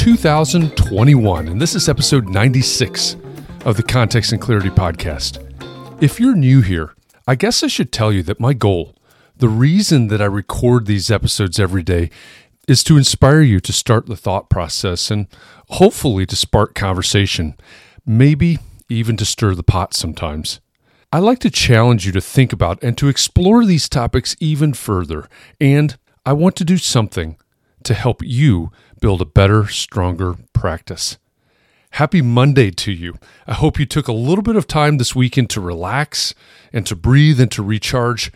2021, and this is episode 96 of the Context and Clarity Podcast. If you're new here, I guess I should tell you that my goal, the reason that I record these episodes every day, is to inspire you to start the thought process and hopefully to spark conversation, maybe even to stir the pot sometimes. I like to challenge you to think about and to explore these topics even further, and I want to do something to help you build a better, stronger practice. Happy Monday to you. I hope you took a little bit of time this weekend to relax and to breathe and to recharge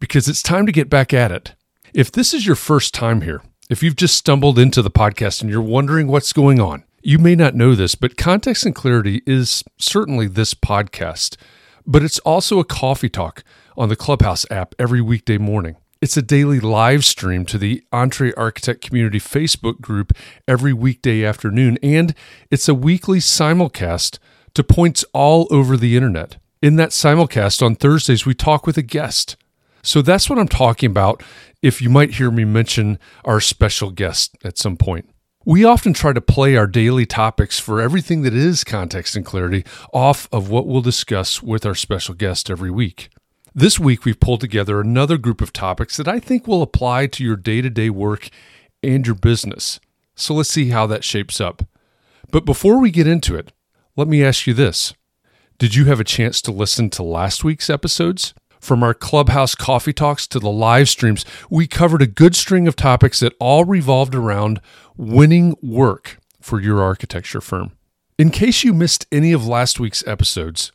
because it's time to get back at it. If this is your first time here, if you've just stumbled into the podcast and you're wondering what's going on, you may not know this, but Context and Clarity is certainly this podcast, but it's also a coffee talk on the Clubhouse app every weekday morning. It's a daily live stream to the Entre Architect Community Facebook group every weekday afternoon, and it's a weekly simulcast to points all over the internet. In that simulcast on Thursdays, we talk with a guest. So that's what I'm talking about if you might hear me mention our special guest at some point. We often try to play our daily topics for everything that is context and clarity off of what we'll discuss with our special guest every week. This week, we've pulled together another group of topics that I think will apply to your day to day work and your business. So let's see how that shapes up. But before we get into it, let me ask you this Did you have a chance to listen to last week's episodes? From our clubhouse coffee talks to the live streams, we covered a good string of topics that all revolved around winning work for your architecture firm. In case you missed any of last week's episodes,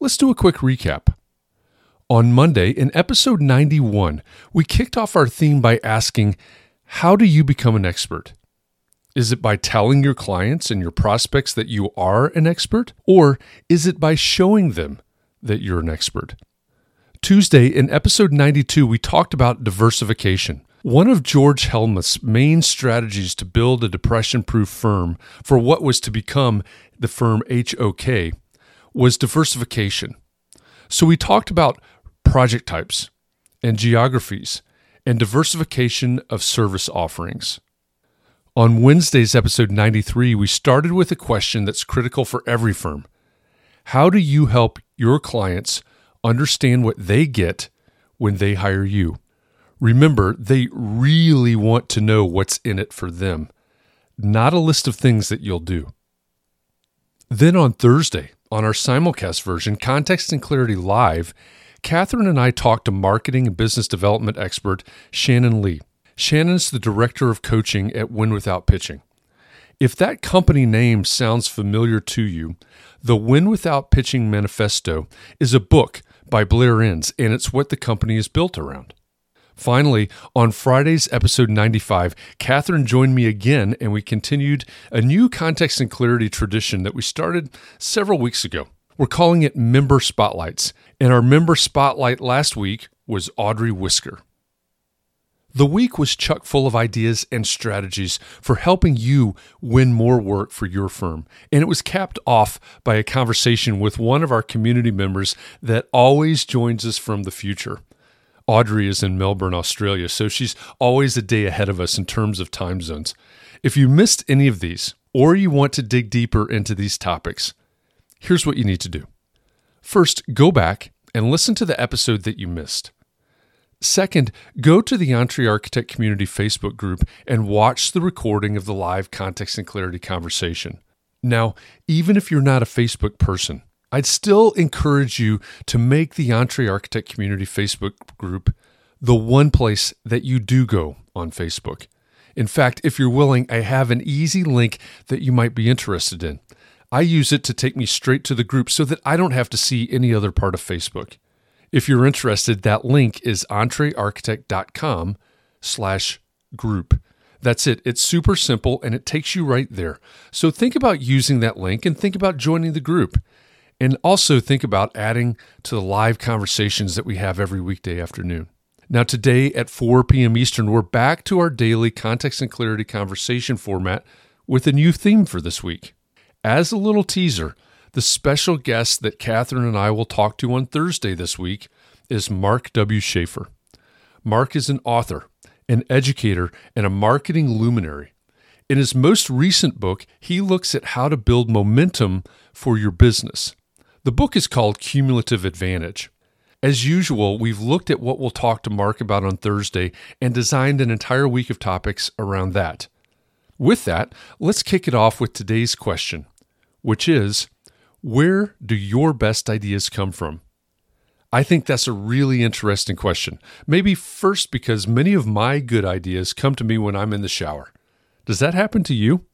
let's do a quick recap. On Monday, in episode 91, we kicked off our theme by asking, How do you become an expert? Is it by telling your clients and your prospects that you are an expert? Or is it by showing them that you're an expert? Tuesday, in episode 92, we talked about diversification. One of George Hellmuth's main strategies to build a depression proof firm for what was to become the firm HOK was diversification. So we talked about project types and geographies and diversification of service offerings. On Wednesday's episode 93, we started with a question that's critical for every firm How do you help your clients understand what they get when they hire you? Remember, they really want to know what's in it for them, not a list of things that you'll do. Then on Thursday, on our simulcast version, Context and Clarity Live, Catherine and I talked to marketing and business development expert Shannon Lee. Shannon's the director of coaching at Win Without Pitching. If that company name sounds familiar to you, the Win Without Pitching Manifesto is a book by Blair Enns, and it's what the company is built around. Finally, on Friday's episode 95, Catherine joined me again, and we continued a new context and clarity tradition that we started several weeks ago. We're calling it Member Spotlights, and our member spotlight last week was Audrey Whisker. The week was chock full of ideas and strategies for helping you win more work for your firm. And it was capped off by a conversation with one of our community members that always joins us from the future. Audrey is in Melbourne, Australia, so she's always a day ahead of us in terms of time zones. If you missed any of these, or you want to dig deeper into these topics, here's what you need to do. First, go back and listen to the episode that you missed. Second, go to the Entre Architect Community Facebook group and watch the recording of the live context and clarity conversation. Now, even if you're not a Facebook person, I'd still encourage you to make the Entre Architect Community Facebook group the one place that you do go on Facebook. In fact, if you're willing, I have an easy link that you might be interested in. I use it to take me straight to the group so that I don't have to see any other part of Facebook. If you're interested, that link is entrearchitect.com slash group. That's it. It's super simple and it takes you right there. So think about using that link and think about joining the group. And also think about adding to the live conversations that we have every weekday afternoon. Now, today at 4 p.m. Eastern, we're back to our daily context and clarity conversation format with a new theme for this week. As a little teaser, the special guest that Catherine and I will talk to on Thursday this week is Mark W. Schaefer. Mark is an author, an educator, and a marketing luminary. In his most recent book, he looks at how to build momentum for your business. The book is called Cumulative Advantage. As usual, we've looked at what we'll talk to Mark about on Thursday and designed an entire week of topics around that. With that, let's kick it off with today's question, which is Where do your best ideas come from? I think that's a really interesting question. Maybe first because many of my good ideas come to me when I'm in the shower. Does that happen to you?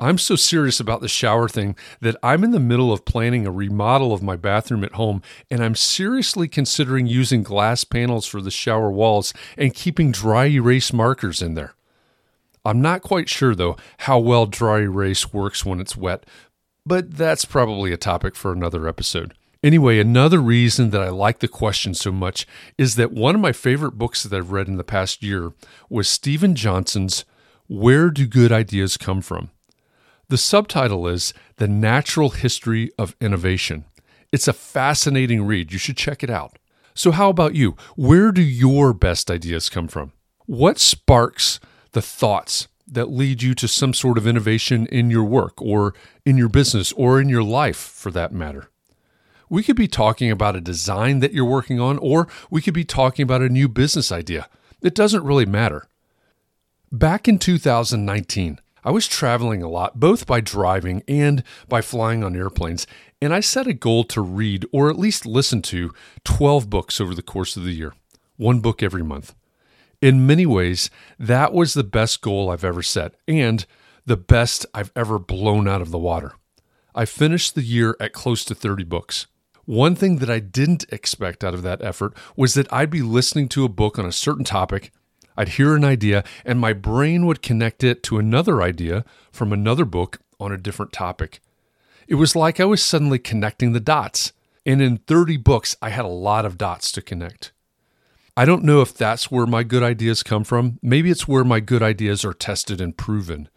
I'm so serious about the shower thing that I'm in the middle of planning a remodel of my bathroom at home, and I'm seriously considering using glass panels for the shower walls and keeping dry erase markers in there. I'm not quite sure, though, how well dry erase works when it's wet, but that's probably a topic for another episode. Anyway, another reason that I like the question so much is that one of my favorite books that I've read in the past year was Steven Johnson's Where Do Good Ideas Come From? The subtitle is The Natural History of Innovation. It's a fascinating read. You should check it out. So, how about you? Where do your best ideas come from? What sparks the thoughts that lead you to some sort of innovation in your work or in your business or in your life for that matter? We could be talking about a design that you're working on, or we could be talking about a new business idea. It doesn't really matter. Back in 2019, I was traveling a lot, both by driving and by flying on airplanes, and I set a goal to read or at least listen to 12 books over the course of the year, one book every month. In many ways, that was the best goal I've ever set and the best I've ever blown out of the water. I finished the year at close to 30 books. One thing that I didn't expect out of that effort was that I'd be listening to a book on a certain topic I'd hear an idea, and my brain would connect it to another idea from another book on a different topic. It was like I was suddenly connecting the dots. And in 30 books, I had a lot of dots to connect. I don't know if that's where my good ideas come from. Maybe it's where my good ideas are tested and proven.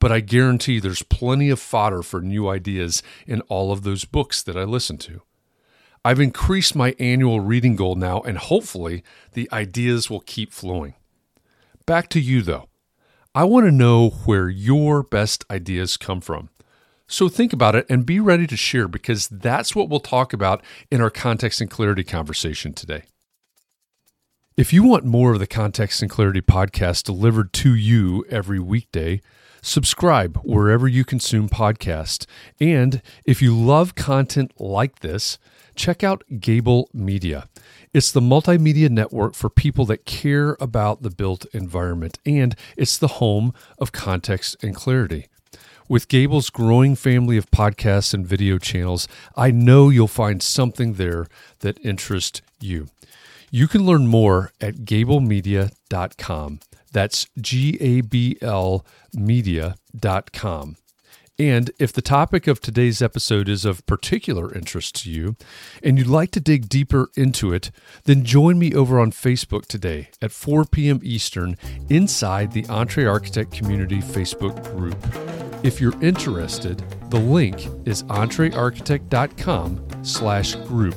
But I guarantee there's plenty of fodder for new ideas in all of those books that I listen to. I've increased my annual reading goal now, and hopefully the ideas will keep flowing. Back to you, though. I want to know where your best ideas come from. So think about it and be ready to share because that's what we'll talk about in our context and clarity conversation today. If you want more of the Context and Clarity podcast delivered to you every weekday, subscribe wherever you consume podcasts. And if you love content like this, check out Gable Media. It's the multimedia network for people that care about the built environment, and it's the home of context and clarity. With Gable's growing family of podcasts and video channels, I know you'll find something there that interests you. You can learn more at gablemedia.com. That's G A B L media.com. And if the topic of today's episode is of particular interest to you and you'd like to dig deeper into it, then join me over on Facebook today at 4 p.m. Eastern inside the Entre Architect Community Facebook group. If you're interested, the link is entrearchitect.com slash group.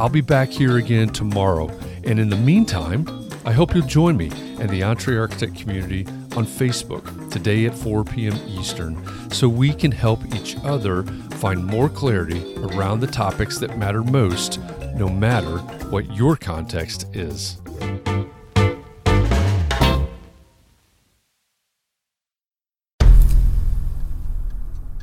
I'll be back here again tomorrow, and in the meantime, I hope you'll join me and the Entre Architect community on Facebook today at 4 p.m. Eastern so we can help each other find more clarity around the topics that matter most, no matter what your context is.